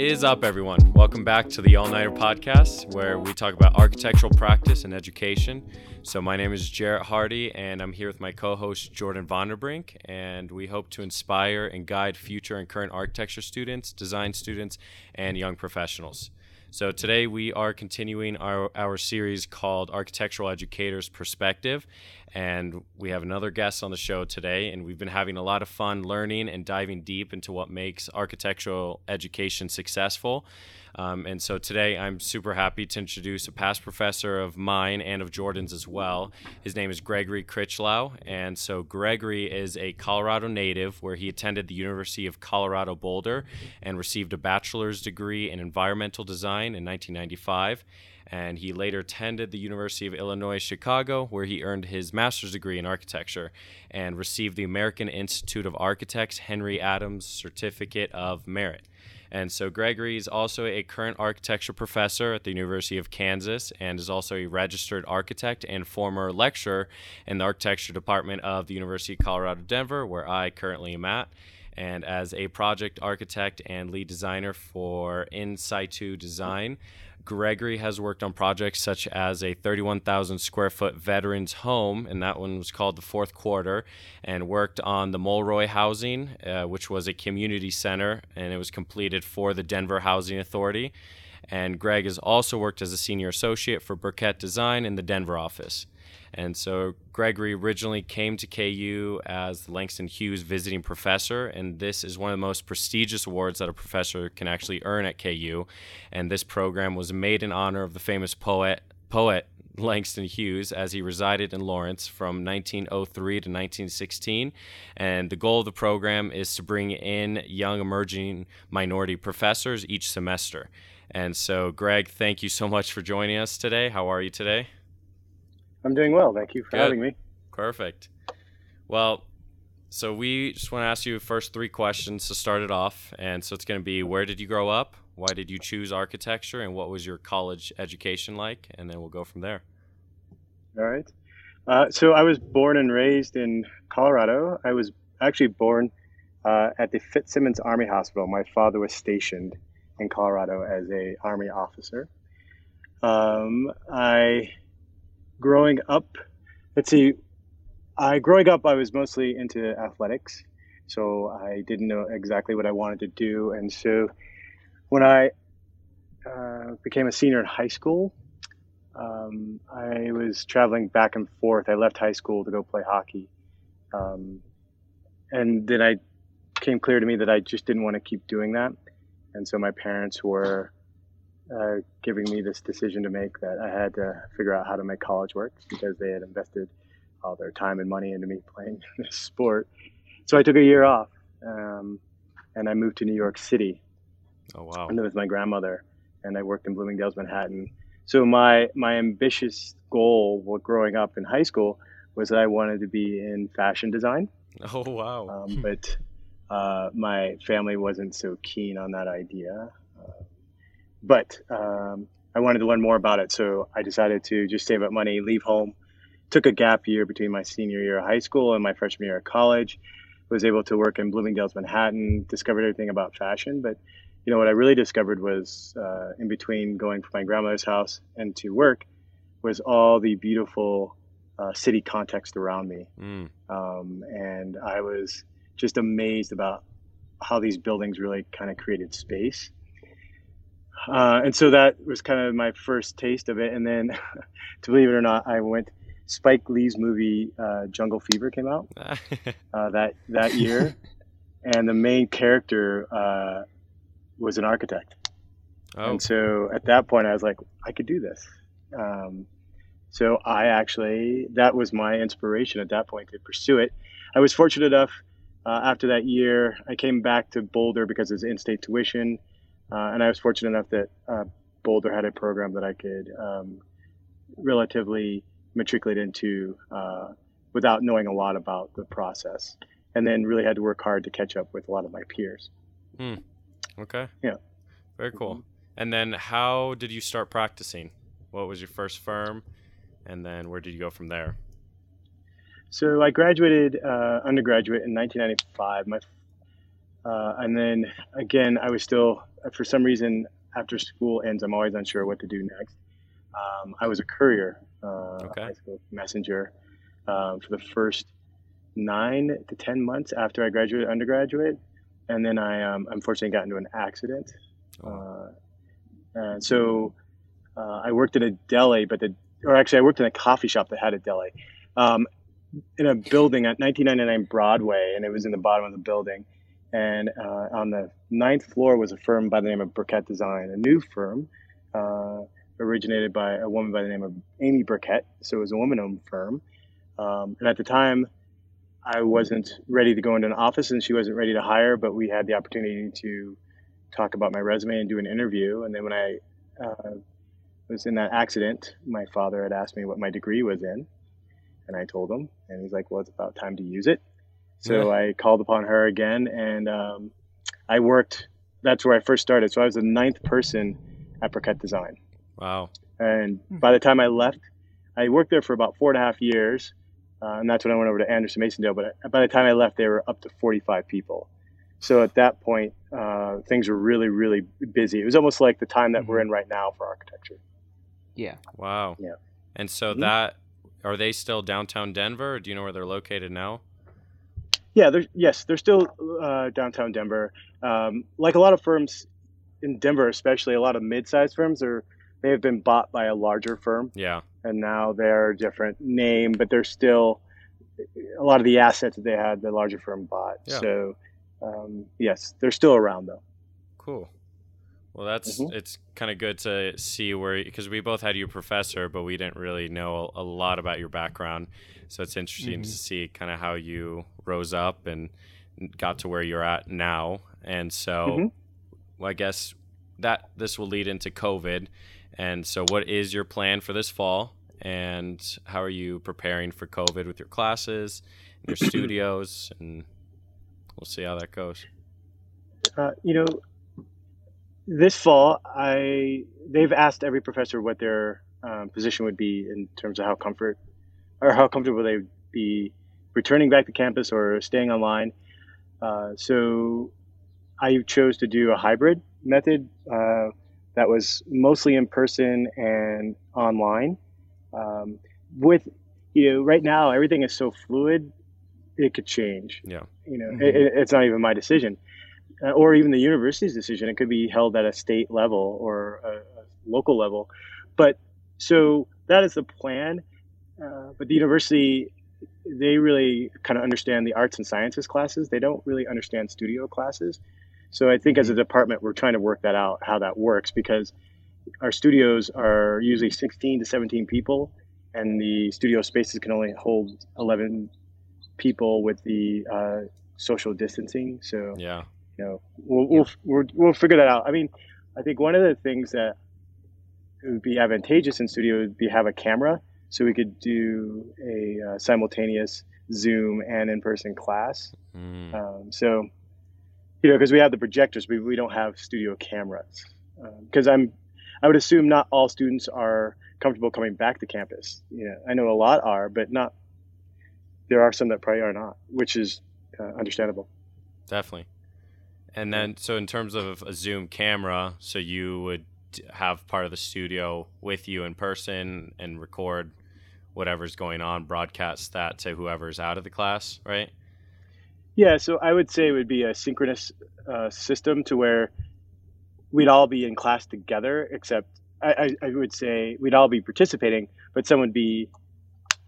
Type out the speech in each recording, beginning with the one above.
is up, everyone? Welcome back to the All Nighter podcast, where we talk about architectural practice and education. So, my name is Jarrett Hardy, and I'm here with my co host, Jordan Vonderbrink, and we hope to inspire and guide future and current architecture students, design students, and young professionals. So, today we are continuing our, our series called Architectural Educators Perspective. And we have another guest on the show today, and we've been having a lot of fun learning and diving deep into what makes architectural education successful. Um, and so today I'm super happy to introduce a past professor of mine and of Jordan's as well. His name is Gregory Crichlow. And so Gregory is a Colorado native where he attended the University of Colorado Boulder and received a bachelor's degree in environmental design in 1995 and he later attended the University of Illinois Chicago, where he earned his master's degree in architecture and received the American Institute of Architects Henry Adams Certificate of Merit. And so Gregory is also a current architecture professor at the University of Kansas and is also a registered architect and former lecturer in the architecture department of the University of Colorado Denver, where I currently am at. And as a project architect and lead designer for In Situ Design, Gregory has worked on projects such as a 31,000 square foot veterans home, and that one was called the Fourth Quarter, and worked on the Mulroy Housing, uh, which was a community center, and it was completed for the Denver Housing Authority. And Greg has also worked as a senior associate for Burkett Design in the Denver office. And so Gregory originally came to KU as Langston Hughes visiting professor, and this is one of the most prestigious awards that a professor can actually earn at KU. And this program was made in honor of the famous poet poet Langston Hughes as he resided in Lawrence from 1903 to 1916. And the goal of the program is to bring in young emerging minority professors each semester. And so, Greg, thank you so much for joining us today. How are you today? I'm doing well. Thank you for Good. having me. Perfect. Well, so we just want to ask you first three questions to start it off. And so it's going to be where did you grow up? Why did you choose architecture? And what was your college education like? And then we'll go from there. All right. Uh, so I was born and raised in Colorado. I was actually born uh, at the Fitzsimons Army Hospital. My father was stationed in Colorado as a Army officer. Um, I growing up, let's see, I growing up, I was mostly into athletics, so I didn't know exactly what I wanted to do, and so when I uh, became a senior in high school, um, I was traveling back and forth. I left high school to go play hockey, um, and then I came clear to me that I just didn't want to keep doing that, and so my parents were uh, giving me this decision to make that I had to figure out how to make college work because they had invested all their time and money into me playing this sport. So I took a year off um, and I moved to New York City. Oh wow! And with my grandmother, and I worked in Bloomingdale's, Manhattan. So my my ambitious goal while growing up in high school was that I wanted to be in fashion design. Oh wow! Um, but uh, my family wasn't so keen on that idea. But um, I wanted to learn more about it, so I decided to just save up money, leave home. Took a gap year between my senior year of high school and my freshman year of college. Was able to work in Bloomingdale's, Manhattan. Discovered everything about fashion, but you know what I really discovered was uh, in between going from my grandmother's house and to work was all the beautiful uh, city context around me, mm. um, and I was just amazed about how these buildings really kind of created space uh, and so that was kind of my first taste of it. And then, to believe it or not, I went. Spike Lee's movie uh, Jungle Fever came out uh, that that year, and the main character uh, was an architect. Oh. And so at that point, I was like, I could do this. Um, so I actually that was my inspiration at that point to pursue it. I was fortunate enough uh, after that year, I came back to Boulder because it was in-state tuition uh, and I was fortunate enough that uh, Boulder had a program that I could um, relatively matriculate into uh, without knowing a lot about the process. And then really had to work hard to catch up with a lot of my peers. Hmm. Okay. Yeah. Very cool. Mm-hmm. And then how did you start practicing? What was your first firm? And then where did you go from there? So I graduated uh, undergraduate in 1995. My uh, and then again, I was still for some reason, after school ends, I'm always unsure what to do next. Um, I was a courier, uh, Okay. high school messenger, um, for the first nine to ten months after I graduated undergraduate, and then I um, unfortunately got into an accident. Uh, and so uh, I worked in a deli, but the or actually I worked in a coffee shop that had a deli, um, in a building at 1999 Broadway, and it was in the bottom of the building. And uh, on the ninth floor was a firm by the name of Burkett Design, a new firm uh, originated by a woman by the name of Amy Burkett. So it was a woman-owned firm. Um, and at the time, I wasn't ready to go into an office, and she wasn't ready to hire. But we had the opportunity to talk about my resume and do an interview. And then when I uh, was in that accident, my father had asked me what my degree was in, and I told him, and he's like, "Well, it's about time to use it." So I called upon her again, and um, I worked. That's where I first started. So I was the ninth person at Burkett Design, Wow. and by the time I left, I worked there for about four and a half years, uh, and that's when I went over to Anderson Mason Dale. But by the time I left, they were up to 45 people. So at that point, uh, things were really, really busy. It was almost like the time that we're in right now for architecture. Yeah. Wow. Yeah. And so Mhm. that are they still downtown Denver? Or do you know where they're located now? Yeah, they're, yes, they're still uh, downtown Denver. Um, like a lot of firms in Denver, especially a lot of mid-sized firms, are they have been bought by a larger firm, Yeah. and now they're a different name, but they're still a lot of the assets that they had the larger firm bought. Yeah. So um, yes, they're still around though. Cool. Well, that's Mhm. it's kind of good to see where because we both had you professor, but we didn't really know a, lot about your background. So it's interesting to Mhm. see kind of how you rose up and got to where you're at now. And so, Mhm. well, I guess that this will lead into COVID. And so, what is your plan for this fall? And how are you preparing for COVID with your classes, and your studios, and we'll see how that goes. Uh, you know, this fall, I they've asked every professor what their um, position would be in terms of how comfort or how comfortable they would be returning back to campus or staying online. Uh, so I chose to do a hybrid method uh, that was mostly in person and online. Um, with you know, right now everything is so fluid, it could change. Yeah. You know, Mhm. it, it- it's not even my decision uh, or even the university's decision. It could be held at a state level or a, a local level. But so that is the plan. Uh, but the university, they really kind of understand the arts and sciences classes. They don't really understand studio classes. So I think as a department, we're trying to work that out, how that works, because our studios are usually 16 to 17 people, and the studio spaces can only hold 11 people with the uh, social distancing. So Yeah. You know, we'll, we'll, we'll, we'll figure that out. I mean, I think one of the things that would be advantageous in studio would be have a camera so we could do a uh, simultaneous Zoom and in-person class. Mm. Um, so, you know, because we have the projectors, but we don't have studio cameras. Because I'm, I would assume not all students are comfortable coming back to campus. You know, I know a lot are, but not. There are some that probably are not, which is uh, understandable. Definitely. And then, so in terms of a Zoom camera, so you would have part of the studio with you in person and record whatever's going on, broadcast that to whoever's out of the class, right? Yeah, so I would say it would be a synchronous uh, system to where we'd all be in class together, except I, I, I would say we'd all be participating, but some would be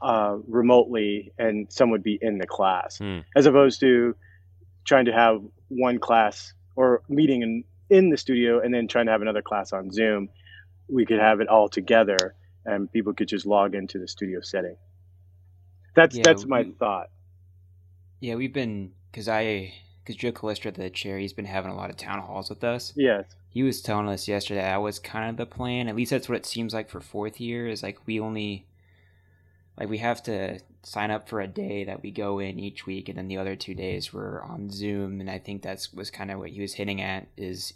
uh, remotely and some would be in the class, Hmm. as opposed to trying to have one class or meeting in, in the studio and then trying to have another class on Zoom. We could have it all together and people could just log into the studio setting. That's Yeah, that's my we- thought. Yeah, we've been because I because Joe Colistra, the chair, he's been having a lot of town halls with us. Yes. He was telling us yesterday that was kind of the plan. At least that's what it seems like for fourth year. Is like we only like we have to sign up for a day that we go in each week, and then the other two days we're on Zoom. And I think that's was kind of what he was hitting at is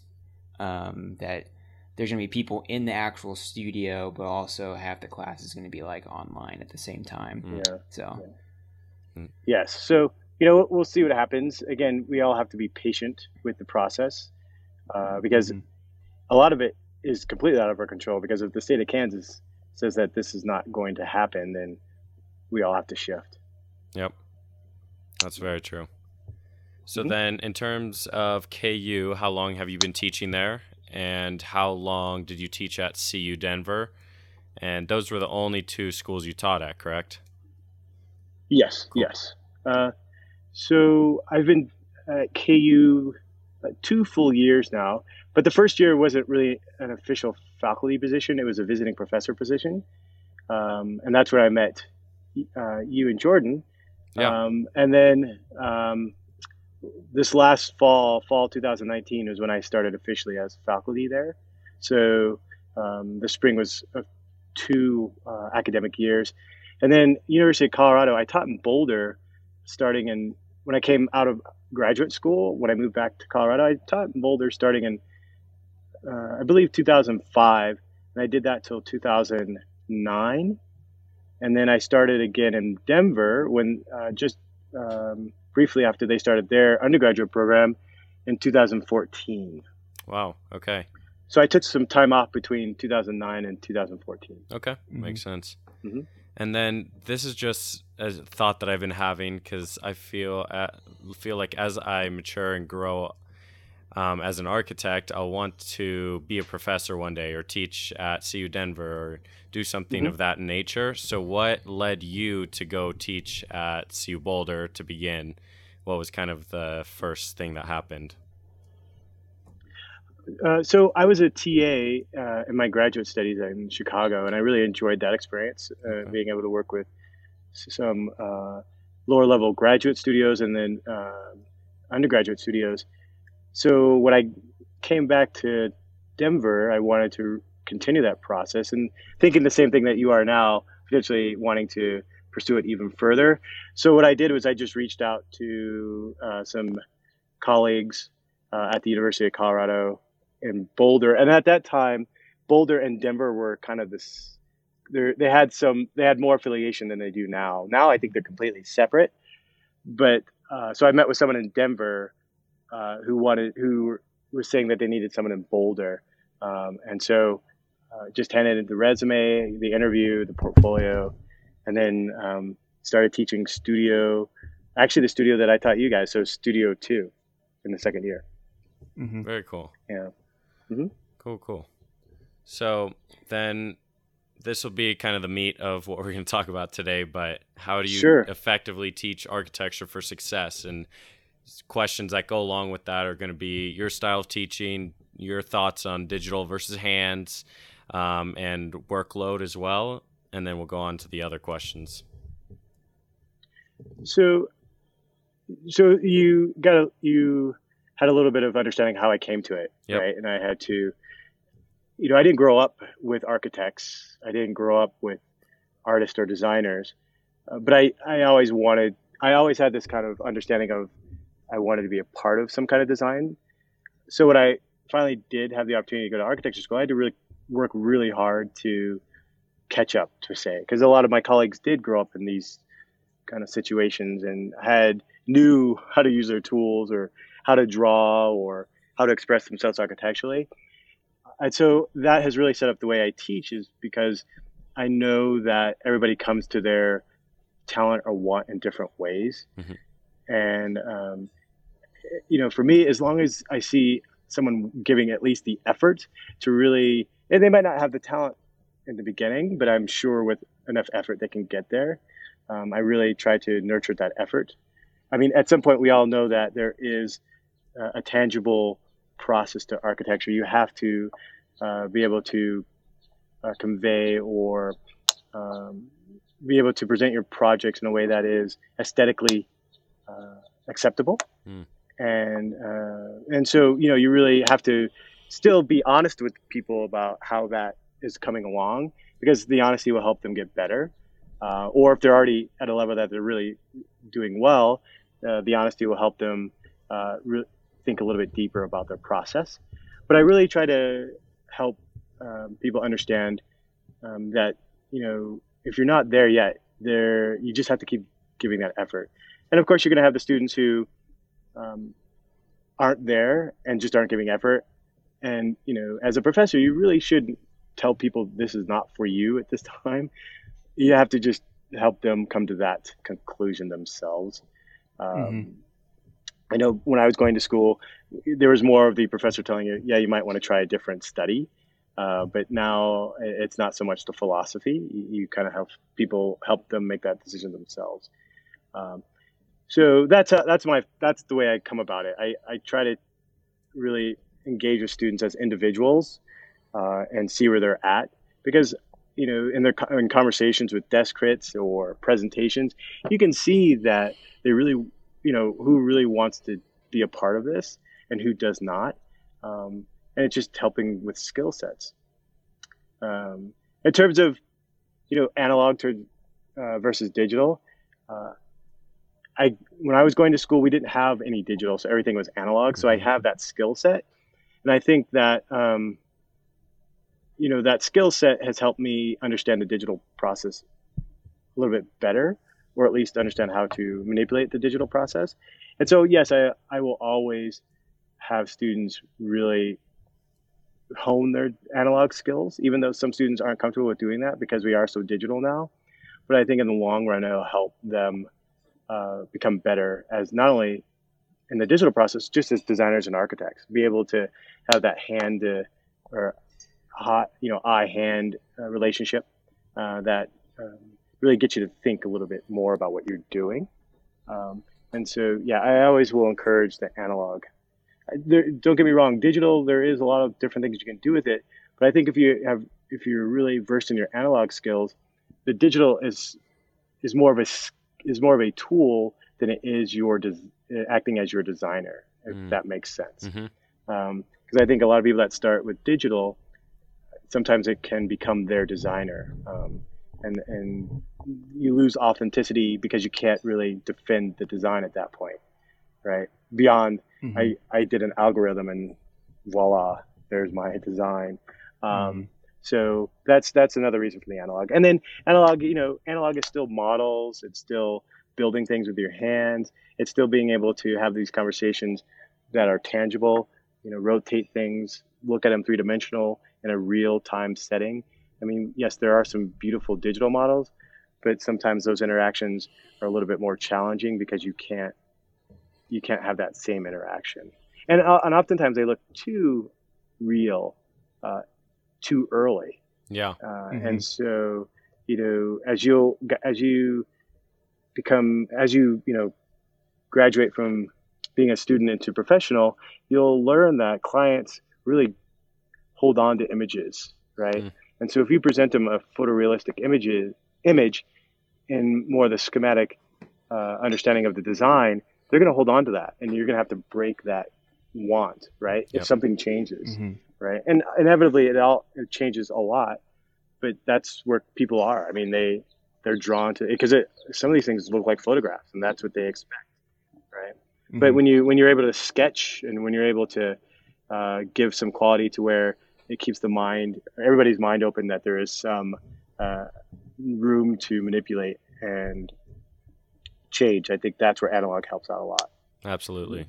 um, that there's gonna be people in the actual studio, but also half the class is gonna be like online at the same time. Mm. Yeah. So Yes. So, you know, we'll see what happens. Again, we all have to be patient with the process uh, because Mhm. a lot of it is completely out of our control because if the state of Kansas says that this is not going to happen, then we all have to shift. Yep. That's very true. So mm-hmm. then in terms of KU, how long have you been teaching there? And how long did you teach at CU Denver? And those were the only two schools you taught at, correct? Yes, cool. yes. Uh, so I've been at KU uh, two full years now, but the first year wasn't really an official faculty position; it was a visiting professor position, um, and that's where I met uh, you and Jordan. Yeah. Um, and then um, this last fall, fall 2019, was when I started officially as faculty there. So um, the spring was uh, two uh, academic years, and then University of Colorado. I taught in Boulder, starting in when I came out of graduate school. When I moved back to Colorado, I taught in Boulder starting in uh, I believe 2005, and I did that till 2009, and then I started again in Denver when uh, just um, briefly after they started their undergraduate program in 2014. Wow. Okay. So I took some time off between 2009 and 2014. Okay, mm-hmm. makes sense. Mm-hmm. And then this is just a thought that I've been having because I feel at, uh, feel like as I mature and grow um, as an architect, I'll want to be a professor one day or teach at CU Denver or do something mm-hmm. of that nature. So, what led you to go teach at CU Boulder to begin? What was kind of the first thing that happened? Uh, so I was a TA uh, in my graduate studies in Chicago, and I really enjoyed that experience, uh, okay. being able to work with some uh, lower level graduate studios and then uh, undergraduate studios. So when I came back to Denver, I wanted to continue that process and thinking the same thing that you are now, potentially wanting to pursue it even further. So what I did was I just reached out to uh, some colleagues uh, at the University of Colorado in Boulder, and at that time, Boulder and Denver were kind of this. They had some. They had more affiliation than they do now. Now I think they're completely separate. But uh, so I met with someone in Denver uh, who wanted who was saying that they needed someone in Boulder, um, and so uh, just handed the resume, the interview, the portfolio, and then um, started teaching studio. Actually, the studio that I taught you guys, so Studio Two, in the second year. Mm-hmm. Very cool. Yeah. Mm-hmm. Cool, cool. So then this will be kind of the meat of what we're going to talk about today, but how do you sure. effectively teach architecture for success? And questions that go along with that are going to be your style of teaching, your thoughts on digital versus hands, um, and workload as well. And then we'll go on to the other questions. So, so you got a, you had a little bit of understanding how I came to it, yep. right? And I had to, you know, I didn't grow up with architects. I didn't grow up with artists or designers, uh, but I, I always wanted, I always had this kind of understanding of I wanted to be a part of some kind of design. So when I finally did have the opportunity to go to architecture school, I had to really work really hard to catch up to say because a lot of my colleagues did grow up in these kind of situations and had knew how to use their tools or how to draw or how to express themselves architecturally. And so that has really set up the way I teach is because I know that everybody comes to their talent or want in different ways. Mm-hmm. And um, you know, for me, as long as I see someone giving at least the effort to really, and they might not have the talent in the beginning, but I'm sure with enough effort they can get there. Um, I really try to nurture that effort. I mean, at some point, we all know that there is uh, a tangible process to architecture. You have to uh, be able to uh, convey or um, be able to present your projects in a way that is aesthetically acceptable. Mm and uh, and so you know you really have to still be honest with people about how that is coming along because the honesty will help them get better. Uh, or if they're already at a level that they're really doing well uh, the honesty will help them uh, re- think a little bit deeper about their process. But i really try to help um, people understand um, that you know if you're not there yet there you just have to keep giving that effort and of course you're going to have the students who um, aren't there and just aren't giving effort. and you know, as a professor, you really should tell people this is not for you at this time. You have to just help them come to that conclusion themselves. Um, mm-hmm. I know when I was going to school, there was more of the professor telling you, yeah, you might want to try a different study. Uh, but now it's not so much the philosophy. You, you, kind of help people help them make that decision themselves. Um, so that's uh, that's my that's the way I come about it. I, I try to really engage with students as individuals uh, and see where they're at because you know in their in conversations with desk crits or presentations, you can see that they really you know who really wants to be a part of this and who does not um, and it's just helping with skill sets um, in terms of you know analog to uh, versus digital uh, i when i was going to school we didn't have any digital so everything was analog so i have that skill set and i think that um, you know that skill set has helped me understand the digital process a little bit better or at least understand how to manipulate the digital process. And so, yes, I, I will always have students really hone their analog skills, even though some students aren't comfortable with doing that because we are so digital now. But I think in the long run, it'll help them uh, become better as not only in the digital process, just as designers and architects, be able to have that hand to, or hot, you know, eye hand uh, relationship uh, that um, really gets you to think a little bit more about what you're doing. Um, and so, yeah, I always will encourage the analog. There, don't get me wrong, digital. There is a lot of different things you can do with it, but I think if you have, if you're really versed in your analog skills, the digital is is more of a is more of a tool than it is your des, acting as your designer. If mm. that makes sense, because mm-hmm. um, I think a lot of people that start with digital, sometimes it can become their designer. Um, and and you lose authenticity because you can't really defend the design at that point, right? Beyond, mm-hmm. I I did an algorithm and voila, there's my design. Um, mm-hmm. So that's that's another reason for the analog. And then analog, you know, analog is still models. It's still building things with your hands. It's still being able to have these conversations that are tangible. You know, rotate things, look at them three dimensional in a real time setting I mean, yes, there are some beautiful digital models, but sometimes those interactions are a little bit more challenging because you can't you can't have that same interaction. And uh, and oftentimes they look too real, uh, too early. Yeah. Uh, mm-hmm. And so you know, as you'll, as you become as you you know graduate from being a student into professional, you'll learn that clients really hold on to images, right? Mm. And so if you present them a photorealistic images, image in more of the schematic uh, understanding of the design, they're going to hold on to that, and you're going to have to break that want, right? Yep. If something changes, mm-hmm. Right? And inevitably, it all it changes a lot, but that's where people are. I mean, they they're drawn to it because it some of these things look like photographs, and that's what they expect, right? Mm-hmm. But when you when you're able to sketch and when you're able to uh, give some quality to where it keeps the mind, everybody's mind open that there is some uh, room to manipulate and change. I think that's where analog helps out a lot. Absolutely.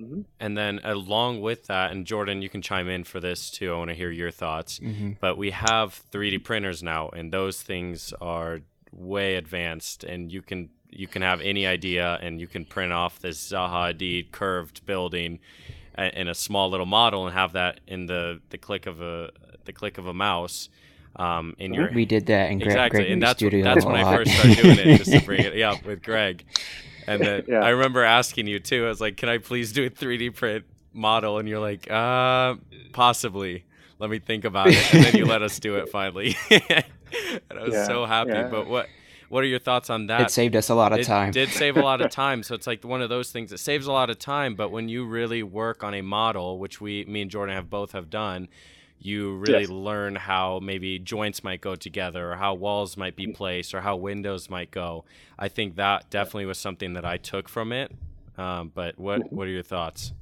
Mm-hmm. And then along with that, and Jordan, you can chime in for this too. I want to hear your thoughts. Mm-hmm. But we have 3D printers now, and those things are way advanced, and you can you can have any idea, and you can print off this Zaha Hadid curved building in a small little model and have that in the the click of a the click of a mouse. Um, in your we did that in Greg, exactly, Gregory's and that's that's when I first started doing it, just to bring it yeah with Greg. And then yeah. I remember asking you too. I was like, "Can I please do a 3D print model?" And you're like, "Uh, possibly. Let me think about it." And then you let us do it finally. and I was yeah, so happy. Yeah. But what what are your thoughts on that? It saved us a lot of it time. It did save a lot of time. So it's like one of those things that saves a lot of time. But when you really work on a model, which we, me and Jordan have both have done, you really yes. learn how maybe joints might go together or how walls might be placed or how windows might go. I think that definitely was something that I took from it. Um, but what mm-hmm. what are your thoughts?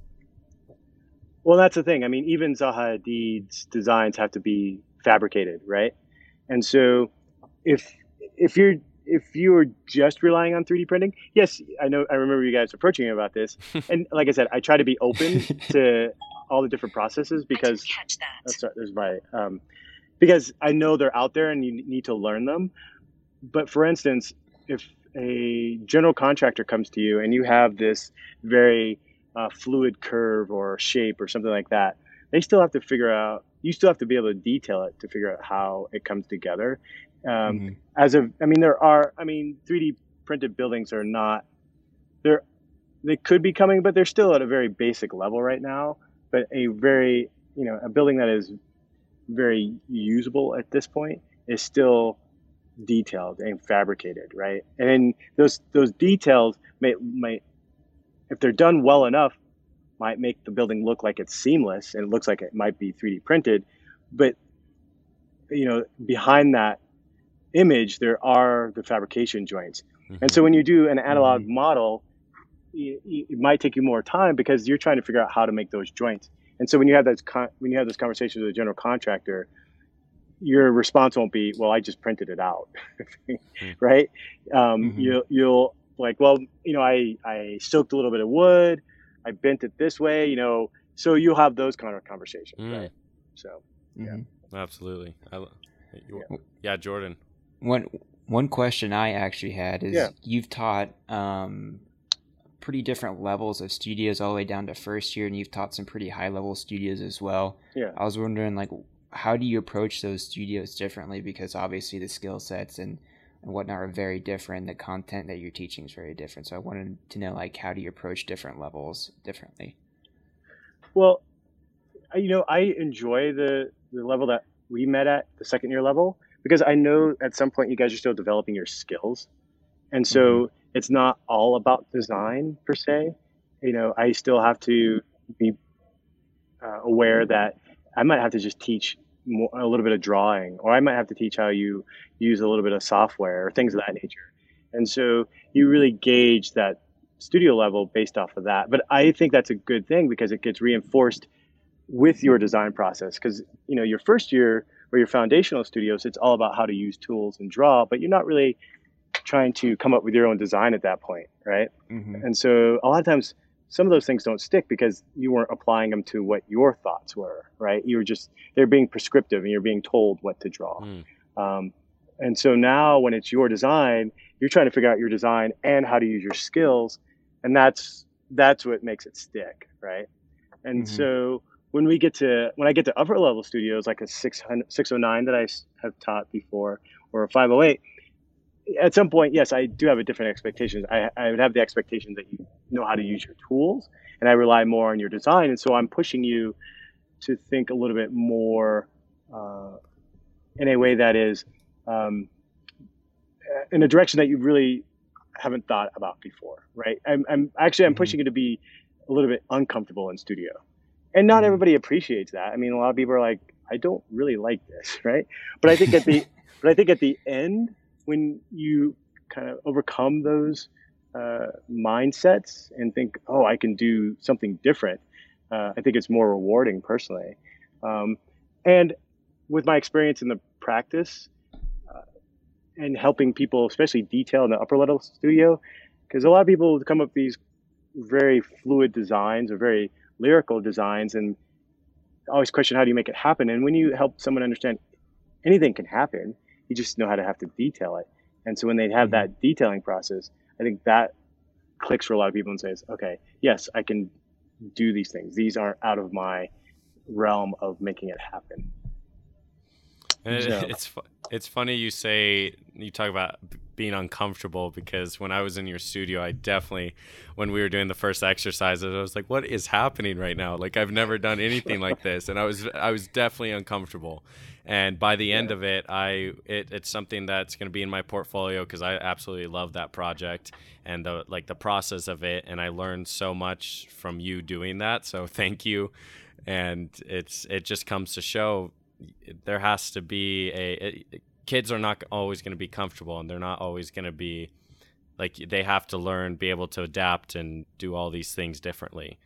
Well, that's the thing. I mean, even Zaha Hadid's designs have to be fabricated, right? And so if if you're if you are just relying on 3D printing, yes, I know I remember you guys approaching me about this, and like I said, I try to be open to all the different processes because that's sorry, there's my um, because I know they're out there and you need to learn them. But for instance, if a general contractor comes to you and you have this very uh, fluid curve or shape or something like that, they still have to figure out. You still have to be able to detail it to figure out how it comes together. Um, mm-hmm. As of, I mean, there are. I mean, 3D printed buildings are not. They're they could be coming, but they're still at a very basic level right now. But a very, you know, a building that is very usable at this point is still detailed and fabricated, right? And those those details may might, if they're done well enough, might make the building look like it's seamless and it looks like it might be 3D printed. But you know, behind that image, there are the fabrication joints. Mm-hmm. And so when you do an analog mm-hmm. model, it, it, might take you more time because you're trying to figure out how to make those joints. And so when you have those con- when you have those conversations with a general contractor, your response won't be, "Well, I just printed it out," right? Um, mm-hmm. You'll you'll like, well, you know, I I soaked a little bit of wood, I bent it this way, you know. So you'll have those kind of conversations, mm. right? So, yeah, mm-hmm. absolutely. I, yeah. yeah, Jordan. One one question I actually had is yeah. you've taught um, pretty different levels of studios all the way down to first year, and you've taught some pretty high level studios as well. Yeah. I was wondering, like, how do you approach those studios differently? Because obviously the skill sets and, and whatnot are very different. The content that you're teaching is very different. So I wanted to know, like, how do you approach different levels differently? Well, you know, I enjoy the the level that we met at the second year level because I know at some point you guys are still developing your skills, and so. Mm-hmm it's not all about design per se. You know, I still have to be uh, aware that I might have to just teach more, a little bit of drawing, or I might have to teach how you use a little bit of software or things of that nature. And so you really gauge that studio level based off of that. But I think that's a good thing because it gets reinforced with your design process. Because you know, your first year or your foundational studios, it's all about how to use tools and draw, but you're not really trying to come up with your own design at that point, right? Mm-hmm. And so a lot of times some of those things don't stick because you weren't applying them to what your thoughts were, right? You were just they're being prescriptive and you're being told what to draw. Mm. Um, and so now when it's your design, you're trying to figure out your design and how to use your skills, and that's that's what makes it stick, right? And mm-hmm. so when we get to when I get to upper level studios like a 600, 609 that I have taught before or a 508 at some point, yes, I do have a different expectations. I, I would have the expectation that you know how to use your tools, and I rely more on your design. And so I'm pushing you to think a little bit more uh, in a way that is um, in a direction that you really haven't thought about before, right? I'm, I'm actually I'm mm-hmm. pushing you to be a little bit uncomfortable in studio, and not mm-hmm. everybody appreciates that. I mean, a lot of people are like, I don't really like this, right? But I think at the but I think at the end when you kind of overcome those uh, mindsets and think, oh, I can do something different, uh, I think it's more rewarding personally. Um, and with my experience in the practice uh, and helping people, especially detail in the upper level studio, because a lot of people come up with these very fluid designs or very lyrical designs and always question how do you make it happen. And when you help someone understand anything can happen, you just know how to have to detail it. And so when they have mm-hmm. that detailing process, I think that clicks for a lot of people and says, okay, yes, I can do these things. These aren't out of my realm of making it happen. So. it's it's funny you say you talk about being uncomfortable because when I was in your studio, I definitely when we were doing the first exercises, I was like, "What is happening right now? Like I've never done anything like this," and I was I was definitely uncomfortable. And by the end of it i it, it's something that's going to be in my portfolio because i absolutely love that project and the like the process of it. And i learned so much from you doing that. So thank you. And it's it just comes to show there has to be a it, kids are not always going to be comfortable and they're not always going to be like they have to learn be able to adapt and do all these things differently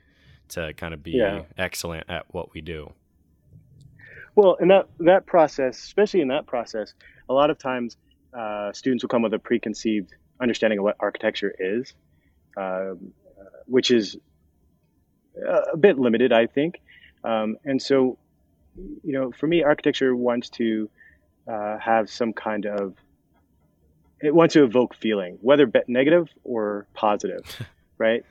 to kind of be yeah. excellent at what we do well, in that that process, especially in that process, a lot of times uh, students will come with a preconceived understanding of what architecture is, um, uh, which is a bit limited, I think. Um, and so, you know, for me, architecture wants to uh, have some kind of it wants to evoke feeling, whether negative or positive, right?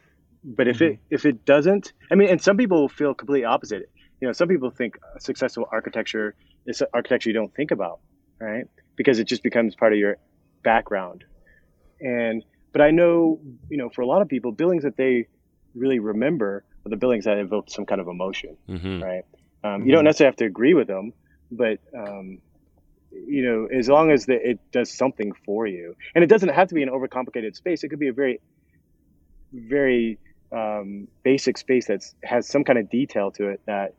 But if mm-hmm. it if it doesn't, I mean, and some people feel completely opposite. You know, some people think successful architecture is architecture you don't think about, right? Because it just becomes part of your background. And but I know, you know, for a lot of people, buildings that they really remember are the buildings that evoke some kind of emotion, mm-hmm. right? Um, mm-hmm. You don't necessarily have to agree with them, but um, you know, as long as the, it does something for you, and it doesn't have to be an overcomplicated space. It could be a very, very um, basic space that has some kind of detail to it that,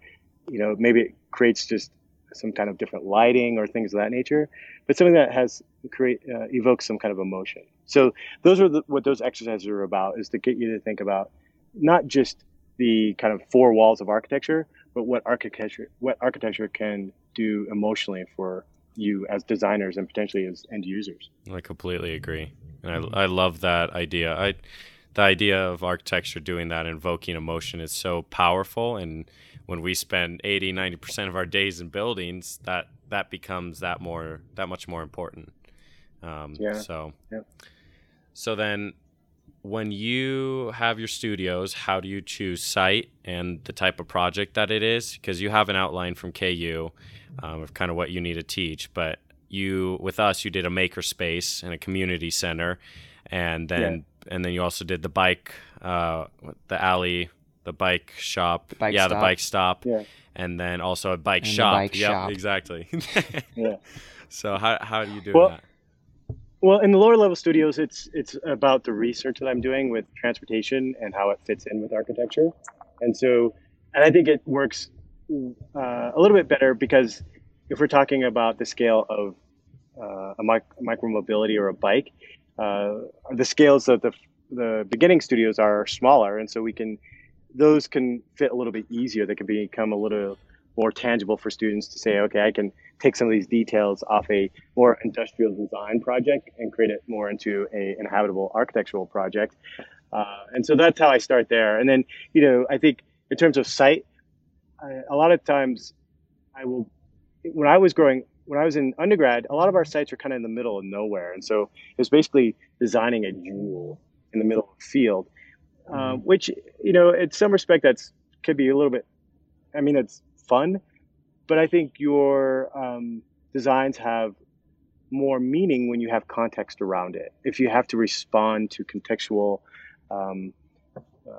you know, maybe it creates just some kind of different lighting or things of that nature, but something that has create uh, evokes some kind of emotion. So those are the, what those exercises are about: is to get you to think about not just the kind of four walls of architecture, but what architecture what architecture can do emotionally for you as designers and potentially as end users. I completely agree, and I I love that idea. I the idea of architecture doing that, invoking emotion, is so powerful and when we spend 80 90% of our days in buildings that that becomes that more that much more important um, yeah. so yeah. so then when you have your studios how do you choose site and the type of project that it is because you have an outline from ku um, of kind of what you need to teach but you with us you did a maker space and a community center and then yeah. and then you also did the bike uh, the alley the bike shop. The bike yeah, stop. the bike stop. Yeah. And then also a bike and shop. Bike yep, shop. exactly. yeah. So how how do you do well, that? Well, in the lower level studios, it's it's about the research that I'm doing with transportation and how it fits in with architecture, and so, and I think it works uh, a little bit better because if we're talking about the scale of uh, a mic- micro mobility or a bike, uh, the scales of the the beginning studios are smaller, and so we can those can fit a little bit easier. They can become a little more tangible for students to say, okay, I can take some of these details off a more industrial design project and create it more into a inhabitable architectural project. Uh, and so that's how I start there. And then, you know, I think in terms of site, I, a lot of times I will, when I was growing, when I was in undergrad, a lot of our sites were kind of in the middle of nowhere. And so it was basically designing a jewel in the middle of a field um, which you know, in some respect, that's could be a little bit. I mean, it's fun, but I think your um, designs have more meaning when you have context around it. If you have to respond to contextual, um, uh,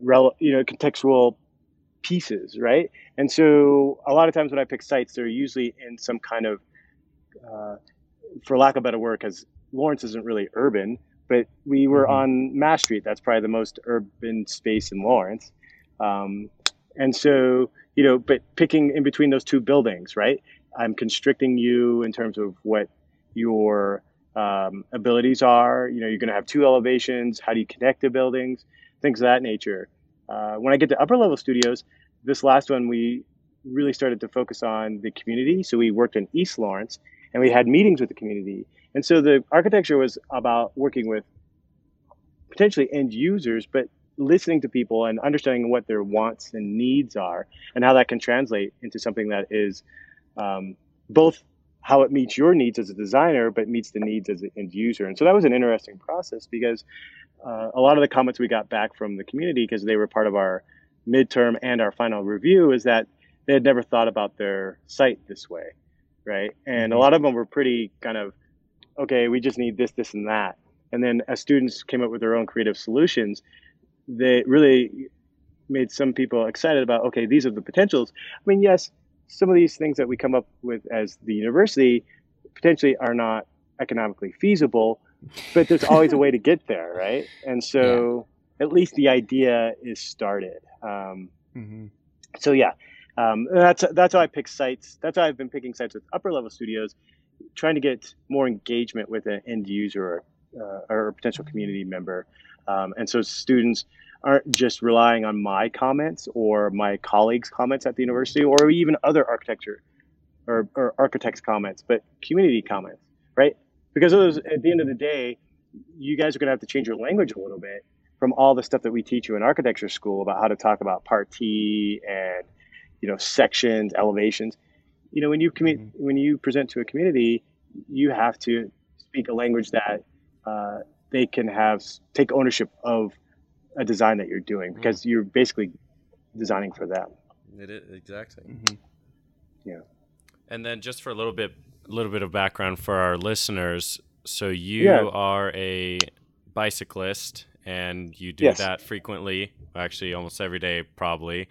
rel- you know, contextual pieces, right? And so a lot of times when I pick sites, they're usually in some kind of, uh, for lack of a better word, because Lawrence isn't really urban but we were mm-hmm. on Mass Street. That's probably the most urban space in Lawrence. Um, and so, you know, but picking in between those two buildings, right? I'm constricting you in terms of what your um, abilities are. You know, you're going to have two elevations. How do you connect the buildings? Things of that nature. Uh, when I get to upper level studios, this last one, we really started to focus on the community. So we worked in East Lawrence and we had meetings with the community and so the architecture was about working with potentially end users, but listening to people and understanding what their wants and needs are and how that can translate into something that is um, both how it meets your needs as a designer, but meets the needs as an end user. And so that was an interesting process because uh, a lot of the comments we got back from the community, because they were part of our midterm and our final review, is that they had never thought about their site this way, right? And a mm-hmm. lot of them were pretty kind of okay, we just need this, this, and that. And then as students came up with their own creative solutions, they really made some people excited about, okay, these are the potentials. I mean, yes, some of these things that we come up with as the university potentially are not economically feasible, but there's always a way to get there, right? And so yeah. at least the idea is started. Um, mm-hmm. So yeah, um, that's that's how I pick sites. That's how I've been picking sites with upper level studios trying to get more engagement with an end user or, uh, or a potential community member. Um, and so students aren't just relying on my comments or my colleagues' comments at the university or even other architecture or, or architects' comments, but community comments, right? Because those, at the end of the day, you guys are going to have to change your language a little bit from all the stuff that we teach you in architecture school about how to talk about parti and you know, sections, elevations. You know, when you commu- mm-hmm. when you present to a community, you have to speak a language that uh, they can have take ownership of a design that you're doing because mm-hmm. you're basically designing for them. It is exactly. Mm-hmm. Yeah. And then just for a little bit, a little bit of background for our listeners. So you yeah. are a bicyclist and you do yes. that frequently, actually almost every day, probably.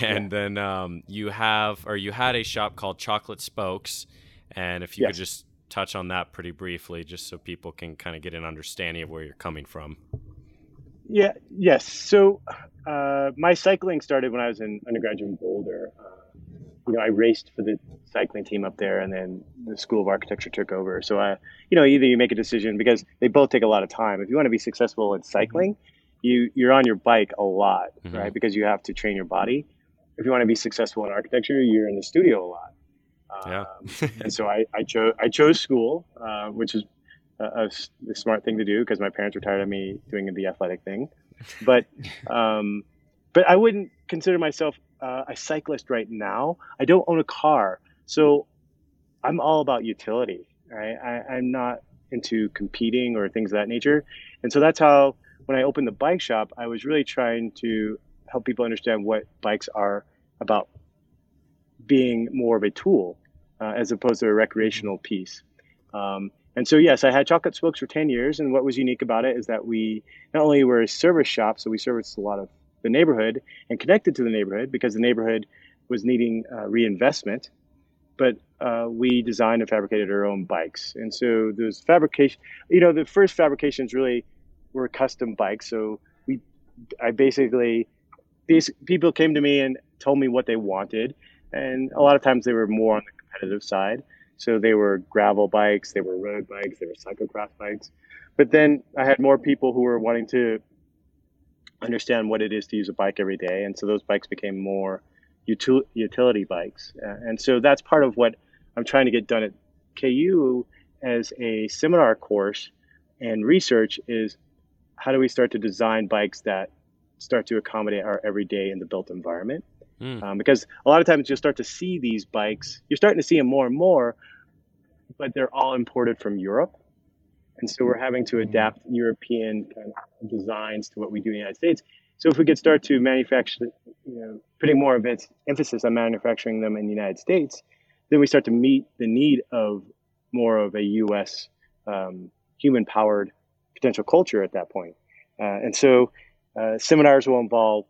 And yeah. then um, you have, or you had a shop called Chocolate Spokes. And if you yes. could just touch on that pretty briefly, just so people can kind of get an understanding of where you're coming from. Yeah, yes. So uh, my cycling started when I was in undergraduate in Boulder. Uh, you know, I raced for the cycling team up there, and then the School of Architecture took over. So I, you know, either you make a decision because they both take a lot of time. If you want to be successful in cycling, you you're on your bike a lot, mm-hmm. right? Because you have to train your body. If you want to be successful in architecture, you're in the studio a lot. Yeah. um, and so I, I chose I chose school, uh, which is a, a, a, smart thing to do because my parents were tired of me doing the athletic thing. But um, but I wouldn't consider myself uh, a cyclist right now. I don't own a car, so I'm all about utility. Right? I, I'm not into competing or things of that nature, and so that's how when I opened the bike shop, I was really trying to help people understand what bikes are about being more of a tool uh, as opposed to a recreational piece. Um, and so, yes, I had Chocolate Spokes for 10 years. And what was unique about it is that we not only were a service shop, so we serviced a lot of the neighborhood and connected to the neighborhood because the neighborhood was needing uh, reinvestment, but uh, we designed and fabricated our own bikes. And so those fabrication, you know, the first fabrications really were custom bikes. So we, I basically, these people came to me and told me what they wanted. And a lot of times they were more on the competitive side. So they were gravel bikes, they were road bikes, they were cyclocross bikes. But then I had more people who were wanting to understand what it is to use a bike every day, and so those bikes became more util- utility bikes. Uh, and so that's part of what I'm trying to get done at KU as a seminar course and research is how do we start to design bikes that start to accommodate our everyday in the built environment Mm. Um, because a lot of times you'll start to see these bikes, you're starting to see them more and more, but they're all imported from Europe. And so we're having to hmm. adapt European kind of designs to what we do in the United States. So if we could start to manufacture, you know, putting more of its emphasis on manufacturing them in the United States, then we start to meet the need of more of a U.S. Um, human-powered potential culture at that point. Uh, and so uh, seminars will involve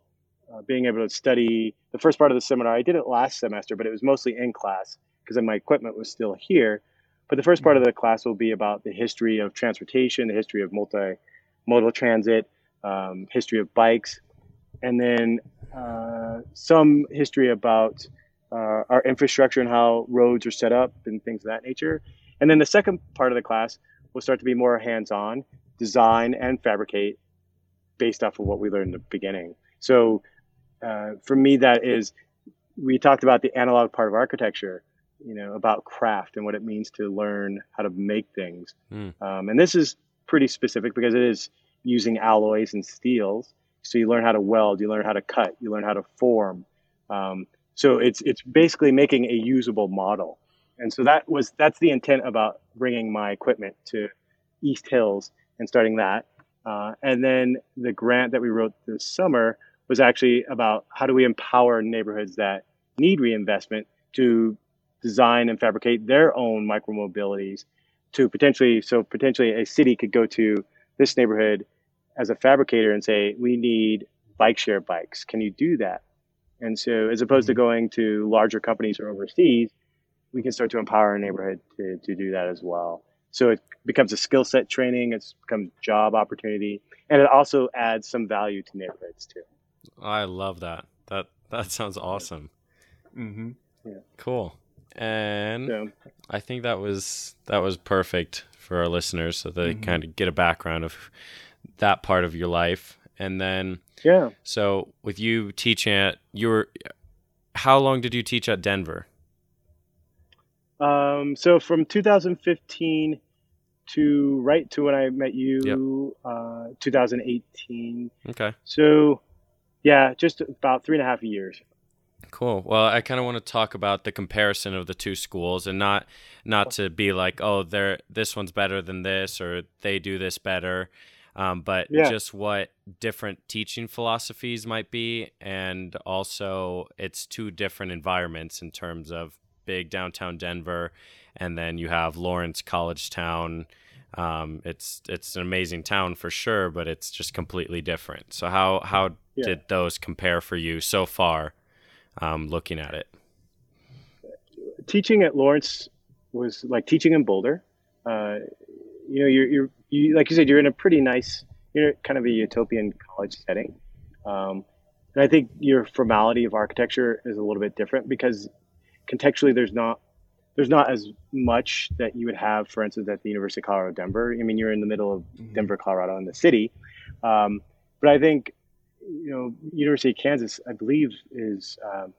uh, being able to study the first part of the seminar. I did it last semester, but it was mostly in class because my equipment was still here. But the first part of the class will be about the history of transportation, the history of multimodal transit, um, history of bikes, and then uh, some history about uh, our infrastructure and how roads are set up and things of that nature. And then the second part of the class will start to be more hands on, design and fabricate based off of what we learned in the beginning. So uh, for me, that is, we talked about the analog part of architecture, you know, about craft and what it means to learn how to make things. Mm. Um, and this is pretty specific because it is using alloys and steels. So you learn how to weld, you learn how to cut, you learn how to form. Um, so it's it's basically making a usable model. And so that was that's the intent about bringing my equipment to East Hills and starting that. Uh, and then the grant that we wrote this summer was actually about how do we empower neighborhoods that need reinvestment to design and fabricate their own micromobilities to potentially so potentially a city could go to this neighborhood as a fabricator and say we need bike share bikes. Can you do that? And so as opposed mm-hmm. to going to larger companies or overseas we can start to empower a neighborhood to, to do that as well. So it becomes a skill set training. It's becomes job opportunity. And it also adds some value to neighborhoods too I love that. That that sounds awesome. Mm-hmm. Yeah. Cool. And yeah. I think that was that was perfect for our listeners, so they mm-hmm. kind of get a background of that part of your life. And then, yeah. So with you teaching at your, how long did you teach at Denver? Um, so from 2015 to right to when I met you, yep. uh, 2018. Okay. So yeah, just about three and a half years. Cool. Well, I kind of want to talk about the comparison of the two schools, and not not to be like, oh, they're this one's better than this, or they do this better, um, but yeah. just what different teaching philosophies might be, and also it's two different environments in terms of big downtown Denver, and then you have Lawrence College Town. Um, it's it's an amazing town for sure, but it's just completely different. So how how yeah. did those compare for you so far? um, looking at it? Teaching at Lawrence was like teaching in Boulder. Uh, you know, you're, you're you, like you said, you're in a pretty nice, you're kind of a utopian college setting. Um, and I think your formality of architecture is a little bit different because contextually there's not there's not as much that you would have, for instance, at the University of Colorado Denver. I mean, you're in the middle of mm-hmm. Denver, Colorado, in the city. Um, but I think you know, University of Kansas, I believe, is um,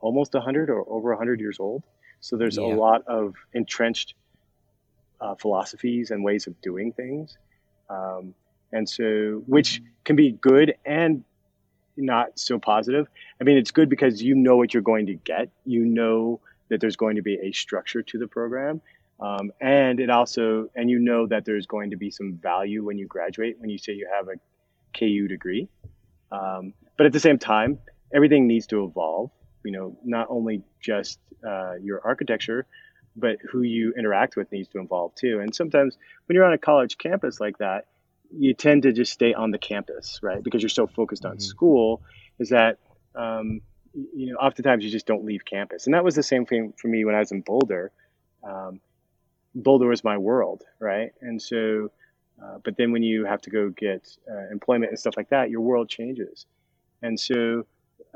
almost 100 or over 100 years old. So there's yeah. a lot of entrenched uh, philosophies and ways of doing things. Um, and so, which can be good and not so positive. I mean, it's good because you know what you're going to get. You know that there's going to be a structure to the program. Um, and it also, and you know that there's going to be some value when you graduate, when you say you have a KU degree. Um, but at the same time, everything needs to evolve. You know, not only just uh, your architecture, but who you interact with needs to evolve too. And sometimes when you're on a college campus like that, you tend to just stay on the campus, right? Because you're so focused on mm-hmm. school, is that um, you know oftentimes you just don't leave campus. And that was the same thing for me when I was in Boulder. Um, Boulder was my world, right? And so uh, but then when you have to go get uh, employment and stuff like that, your world changes. And so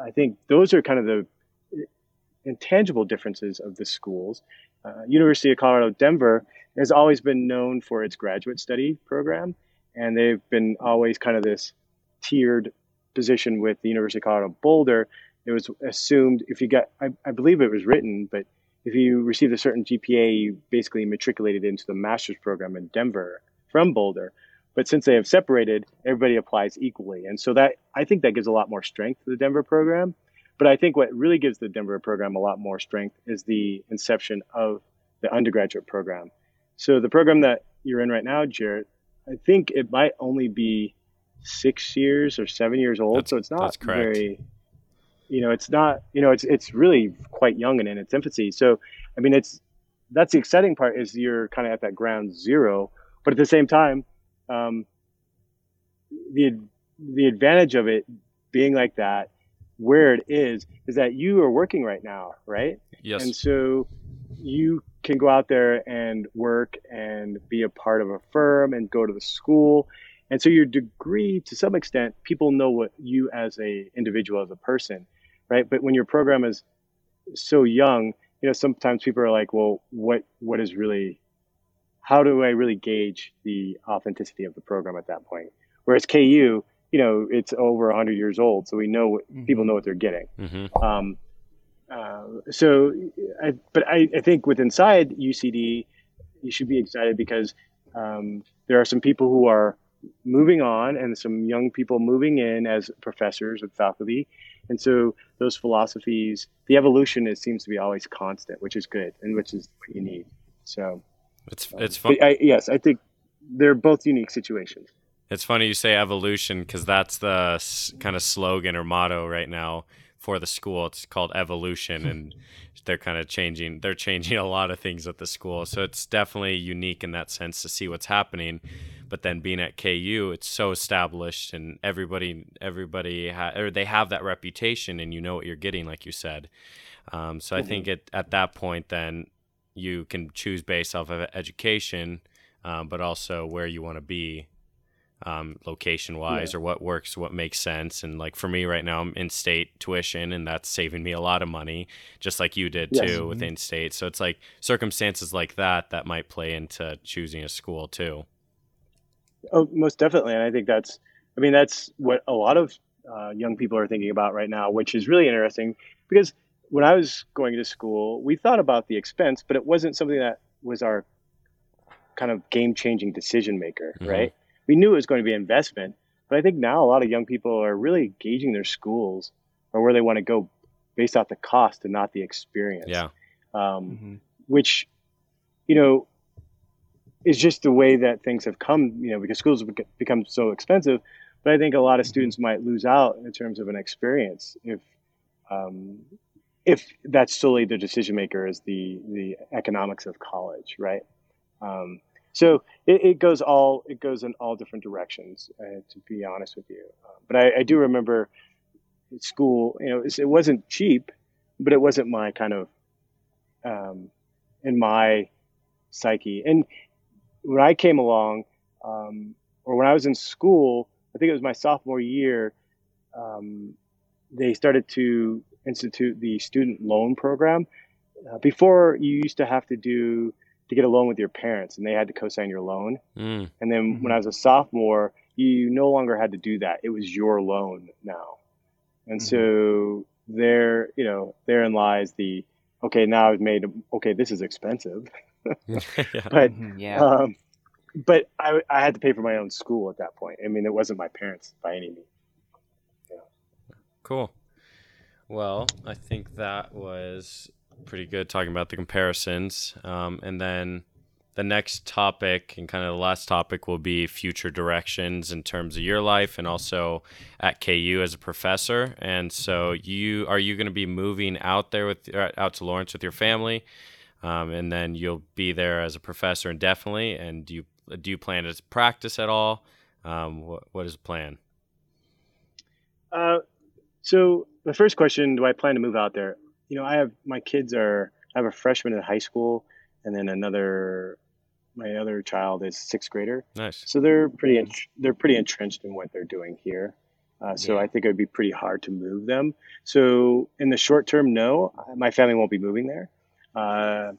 I think those are kind of the uh, intangible differences of the schools. Uh, University of Colorado Denver has always been known for its graduate study program, and they've been always kind of this tiered position with the University of Colorado Boulder. It was assumed if you got, I, I believe it was written, but if you received a certain GPA, you basically matriculated into the master's program in Denver from Boulder. But since they have separated, everybody applies equally. And so that I think that gives a lot more strength to the Denver program. But I think what really gives the Denver program a lot more strength is the inception of the undergraduate program. So the program that you're in right now, Jarrett, I think it might only be six years or seven years old. That's, so it's not very, you know, it's not, you know, it's it's really quite young and in its infancy. So I mean, it's that's the exciting part is you're kind of at that ground zero but at the same time, um, the the advantage of it being like that, where it is, is that you are working right now, right? Yes. And so you can go out there and work and be a part of a firm and go to the school. And so your degree, to some extent, people know what you as a individual, as a person, right? But when your program is so young, you know, sometimes people are like, well, what what is really how do I really gauge the authenticity of the program at that point? Whereas KU, you know, it's over 100 years old, so we know what, mm-hmm. people know what they're getting. Mm-hmm. Um, uh, so, I, but I, I, think with inside UCD, you should be excited because um, there are some people who are moving on and some young people moving in as professors and faculty. And so those philosophies, the evolution is, seems to be always constant, which is good and which is what you need. So it's um, it's fun. I, yes, I think they're both unique situations. It's funny you say evolution because that's the s- kind of slogan or motto right now for the school. It's called evolution, and they're kind of changing. They're changing a lot of things at the school, so it's definitely unique in that sense to see what's happening. But then being at KU, it's so established, and everybody, everybody, ha- or they have that reputation, and you know what you're getting, like you said. Um, so I mm-hmm. think it, at that point, then you can choose based off of education, um, but also where you want to be um, location wise yeah. or what works, what makes sense. And like for me right now, I'm in state tuition and that's saving me a lot of money, just like you did yes. too with mm-hmm. in state. So it's like circumstances like that that might play into choosing a school too. Oh, most definitely. And I think that's, I mean, that's what a lot of uh, young people are thinking about right now, which is really interesting because when I was going to school, we thought about the expense, but it wasn't something that was our kind of game changing decision maker, mm-hmm. right? We knew it was going to be investment, but I think now a lot of young people are really gauging their schools or where they want to go based off the cost and not the experience. Yeah. Um, mm-hmm. Which, you know, is just the way that things have come. You know, because schools have become so expensive. But I think a lot of mm-hmm. students might lose out in terms of an experience if um, if that's solely the decision maker is the the economics of college, right? Um, so it, it, goes all it goes in all different directions. Uh, to be honest with you, uh, but I, I, do remember school. You know, it wasn't cheap, but it wasn't my kind of um, in my psyche. And when I came along, um, or when I was in school, I think it was my sophomore year. Um, they started to institute the student loan program. Uh, before, you used to have to do to get a loan with your parents, and they had to co-sign your loan. Mm. And then mm-hmm. when I was a sophomore, you no longer had to do that. It was your loan now. And mm-hmm. so there, you know, therein lies the okay. Now I've made okay. This is expensive, yeah. but mm-hmm. yeah. Um, but I, I had to pay for my own school at that point. I mean, it wasn't my parents by any means. Yeah. Cool. Well, I think that was pretty good talking about the comparisons. Um, and then the next topic and kind of the last topic will be future directions in terms of your life and also at KU as a professor. And so you are you going to be moving out there with uh, out to Lawrence with your family, um, and then you'll be there as a professor indefinitely. And do you do you plan to practice at all? Um, what what is the plan? Uh, so the first question, do I plan to move out there? You know, I have my kids are I have a freshman in high school and then another my other child is sixth grader. Nice. So they're pretty they're pretty entrenched in what they're doing here. Uh, so yeah. I think it would be pretty hard to move them. So in the short term, no, my family won't be moving there. Uh,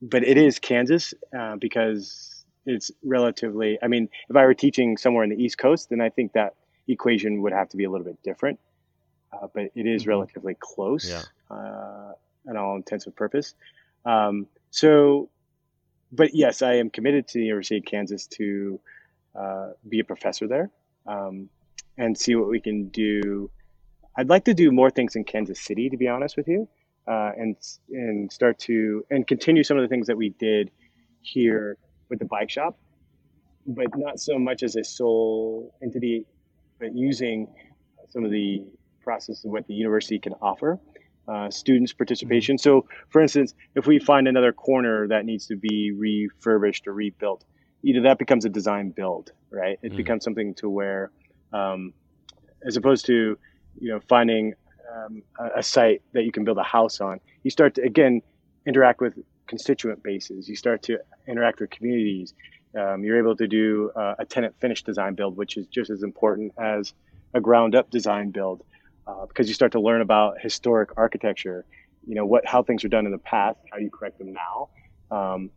but it is Kansas uh, because it's relatively. I mean, if I were teaching somewhere in the East Coast, then I think that equation would have to be a little bit different uh, but it is mm-hmm. relatively close yeah. Uh, all intents and purpose. Um, so, but yes, I am committed to the University of Kansas to uh, be a professor there um, and see what we can do. I'd like to do more things in Kansas City, to be honest with you, uh, and and start to and continue some of the things that we did here with the bike shop, but not so much as a sole entity, but using some of the process of what the university can offer. Uh, students participation. So, for instance, if we find another corner that needs to be refurbished or rebuilt, either that becomes a design build, right? It mm. becomes something to where, um, as opposed to, you know, finding um, a, a, site that you can build a house on, you start to again interact with constituent bases. You start to interact with communities. Um, you're able to do uh, a tenant finish design build, which is just as important as a ground up design build uh, because you start to learn about historic architecture, you know, what how things are done in the past, how you correct them now. Um,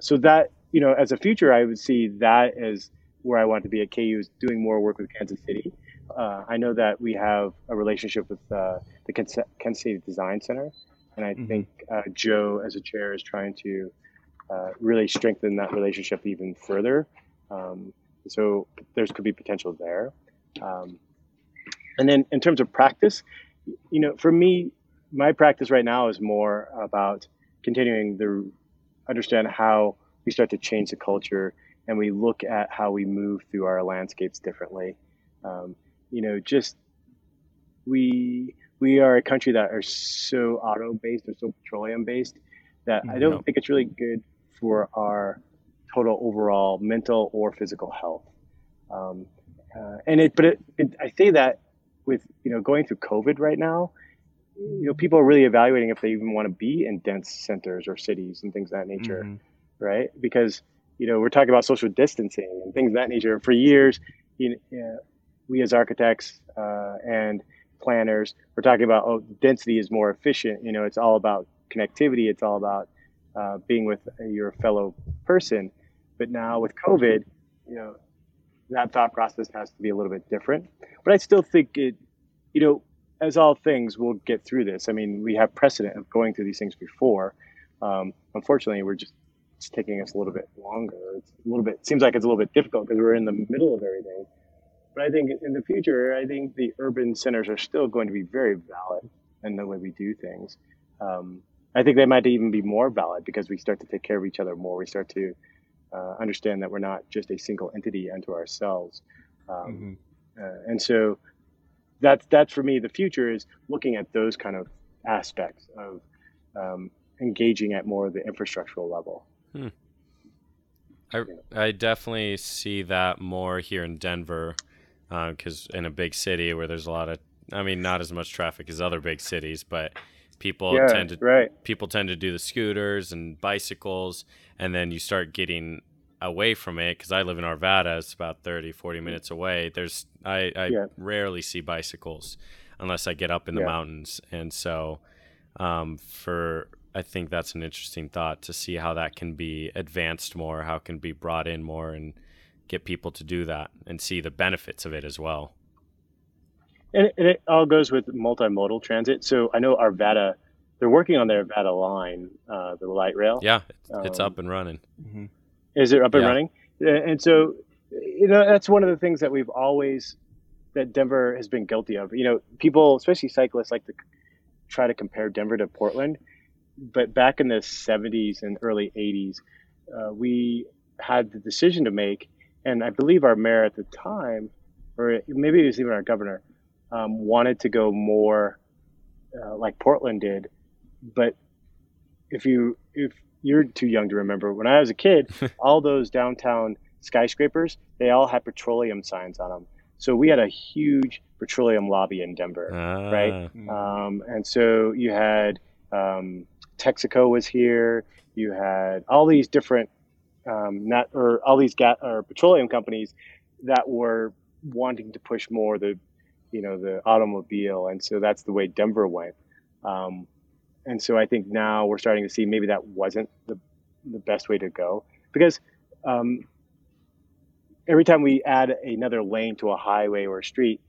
so that you know, as a future, I would see that as where I want to be at KU is doing more work with Kansas City. Uh, I know that we have a relationship with uh, the Kansas City Design Center, and I mm-hmm. think uh, Joe, as a chair, is trying to uh, really strengthen that relationship even further. Um, so there's could be potential there. Um, and then in terms of practice, you know, for me, my practice right now is more about continuing to understand how we start to change the culture and we look at how we move through our landscapes differently. Um, you know, just we we are a country that are so auto based or so petroleum based that I don't think it's really good for our total overall mental or physical health. Um, uh, and it, but it, it, I say that with you know going through COVID right now, you know people are really evaluating if they even want to be in dense centers or cities and things of that nature, mm-hmm. right? Because you know we're talking about social distancing and things of that nature. For years, you know, we as architects uh, and planners, we're talking about oh density is more efficient. You know, it's all about connectivity. It's all about uh, being with your fellow person. But now with COVID, you know, that thought process has to be a little bit different. But I still think it, you know, as all things, we'll get through this. I mean, we have precedent of going through these things before. Um, unfortunately, we're just it's taking us a little bit longer. It's a little bit seems like it's a little bit difficult because we're in the middle of everything. But I think in the future, I think the urban centers are still going to be very valid. in the way we do things. Um, I think they might even be more valid because we start to take care of each other more. We start to uh, understand that we're not just a single entity unto ourselves. Um, mm-hmm. uh, and so that's that's for me the future is looking at those kind of aspects of um, engaging at more of the infrastructural level. Hmm. I, I definitely see that more here in Denver because uh, in a big city where there's a lot of I mean not as much traffic as other big cities but people yeah, tend to right. people tend to do the scooters and bicycles and then you start getting away from it because I live in Arvada it's about 30 40 minutes away there's I, I yeah. rarely see bicycles unless I get up in the yeah. mountains and so um, for I think that's an interesting thought to see how that can be advanced more, how it can be brought in more, and get people to do that and see the benefits of it as well. And it, it all goes with multimodal transit. So I know Arvada, they're working on their Arvada line, uh, the light rail. Yeah, it's um, up and running. Mm-hmm. Is it up and yeah. running? And so, you know, that's one of the things that we've always that Denver has been guilty of. You know, people, especially cyclists, like to try to compare Denver to Portland but back in the 70s and early 80s, uh, we had the decision to make, and I believe our mayor at the time, or maybe it was even our governor, um, wanted to go more uh, like Portland did. But if you if you're too young to remember, when I was a kid, all those downtown skyscrapers they all had petroleum signs on them. So we had a huge petroleum lobby in Denver, ah. right? Um, and so you had um, Texaco was here. You had all these different um, not or all these gas or petroleum companies that were wanting to push more the you know the automobile, and so that's the way Denver went. Um, and so I think now we're starting to see maybe that wasn't the the best way to go because um, every time we add another lane to a highway or a street,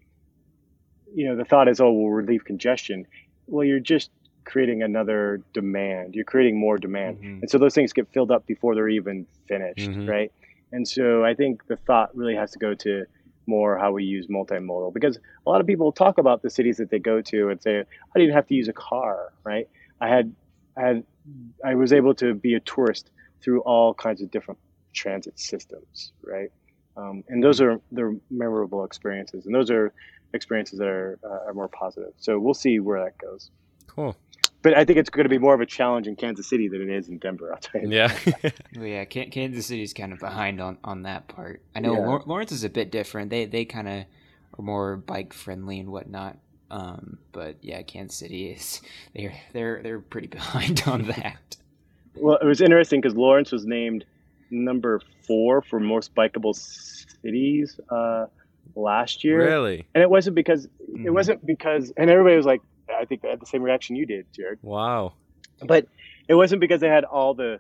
you know the thought is, oh, we'll relieve congestion. Well, you're just creating another demand. You're creating more demand. Mm-hmm. And so those things get filled up before they're even finished, mm-hmm. right? And so I think the thought really has to go to more how we use multimodal because a lot of people talk about the cities that they go to and say, I didn't have to use a car, right? I had, I had, I was able to be a tourist through all kinds of different transit systems, right? Um, and those are they're memorable experiences, and those are experiences that are uh, are more positive. So we'll see where that goes. Cool but I think it's going to be more of a challenge in Kansas City than it is in Denver. I'll tell you. Yeah, well, yeah. Kansas City's kind of behind on, on that part. I know yeah. Lawrence is a bit different. They they kind of are more bike friendly and whatnot. Um, but yeah, Kansas City is they're they're they're pretty behind on that. well, it was interesting because Lawrence was named number four for most bikeable cities uh, last year. Really? And it wasn't because mm-hmm. it wasn't because, and everybody was like, I think they had the same reaction you did, Jarrett. Wow. But it wasn't because they had all the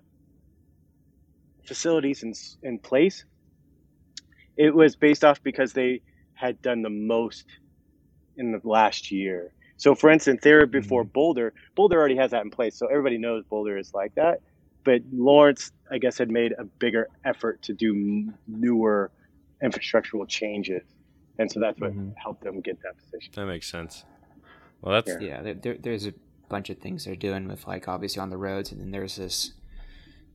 facilities in, in place. It was based off because they had done the most in the last year. So, for instance, they were before mm-hmm. Boulder. Boulder already has that in place, so everybody knows Boulder is like that. But Lawrence, I guess, had made a bigger effort to do newer infrastructural changes, and so that's what mm-hmm. helped them get that position. That makes sense. Well, that's yeah. There, there's a bunch of things they're doing with like obviously on the roads, and then there's this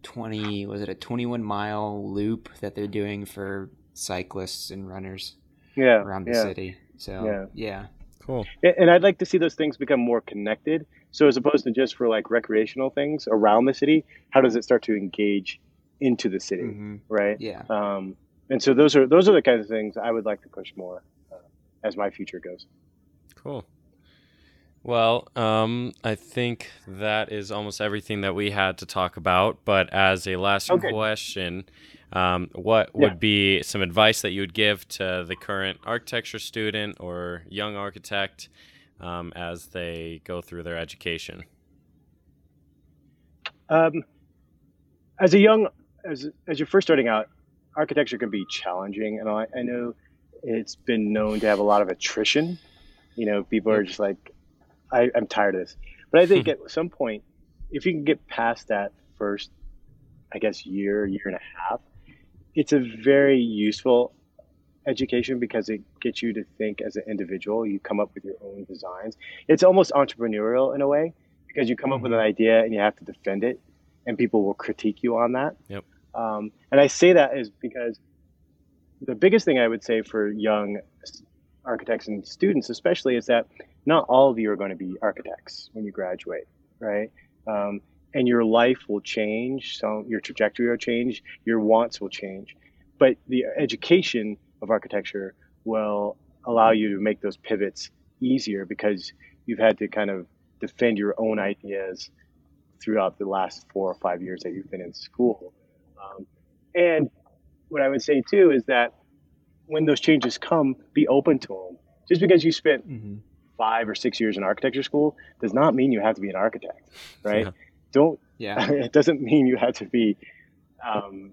twenty was it a twenty one mile loop that they're doing for cyclists and runners. Yeah, around the yeah. city. So yeah, yeah. Cool. And I'd like to see those things become more connected. So as opposed to just for like recreational things around the city, how does it start to engage into the city, mm-hmm. right? Yeah. Um, and so those are those are the kinds of things I would like to push more uh, as my future goes. Cool. Well, um, I think that is almost everything that we had to talk about. But as a last okay. question, um, what yeah. would be some advice that you would give to the current architecture student or young architect um, as they go through their education? Um, as a young, as as you're first starting out, architecture can be challenging, and I, I know it's been known to have a lot of attrition. You know, people are just like, I, I'm tired of this. But I think at some point, if you can get past that first, I guess, year, year and a half, it's a very useful education because it gets you to think as an individual. You come up with your own designs. It's almost entrepreneurial in a way because you come up with an mm-hmm. idea and you have to defend it, and people will critique you on that. Yep. Um, and I say that is because the biggest thing I would say for young architects and students, especially, is that not all of you are going to be architects when you graduate, right? Um, and your life will change, so your trajectory will change, your wants will change, but the education of architecture will allow you to make those pivots easier because you've had to kind of defend your own ideas throughout the last four or five years that you've been in school. Um, and what I would say too is that when those changes come, be open to them. Just because you spent mm-hmm. Five or six years in architecture school does not mean you have to be an architect, right? Yeah. Don't. Yeah. it doesn't mean you have to be. Um,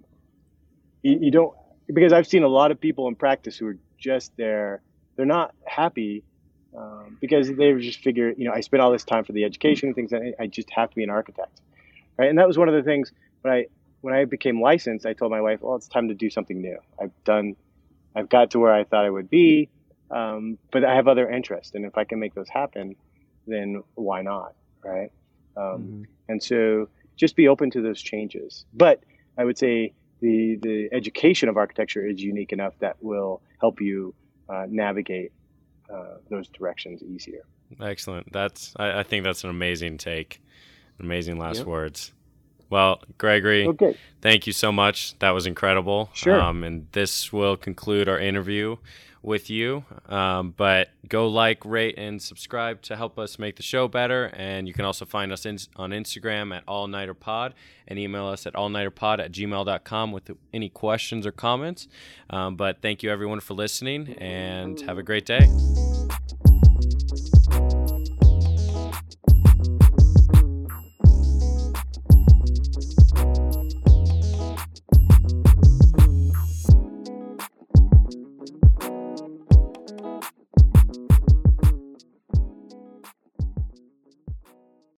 you, you don't because I've seen a lot of people in practice who are just there. They're not happy um, because they just figure, you know, I spent all this time for the education and things, and I just have to be an architect, right? And that was one of the things when I when I became licensed. I told my wife, well, it's time to do something new. I've done, I've got to where I thought I would be, um, but I have other interests, and if I can make those happen, then why not, right? Um, mm-hmm. And so just be open to those changes. But I would say the the education of architecture is unique enough that will help you uh, navigate uh, those directions easier. Excellent. That's I, I, think that's an amazing take. Amazing last yep. words. Well, Gregory, okay. thank you so much. That was incredible. Sure. Um, and this will conclude our interview with you. Um, but go like, rate, and subscribe to help us make the show better. And you can also find us in, on Instagram at All Nighter Pod and email us at allnighterpod at gmail.com with any questions or comments. Um, but thank you everyone for listening and have a great day.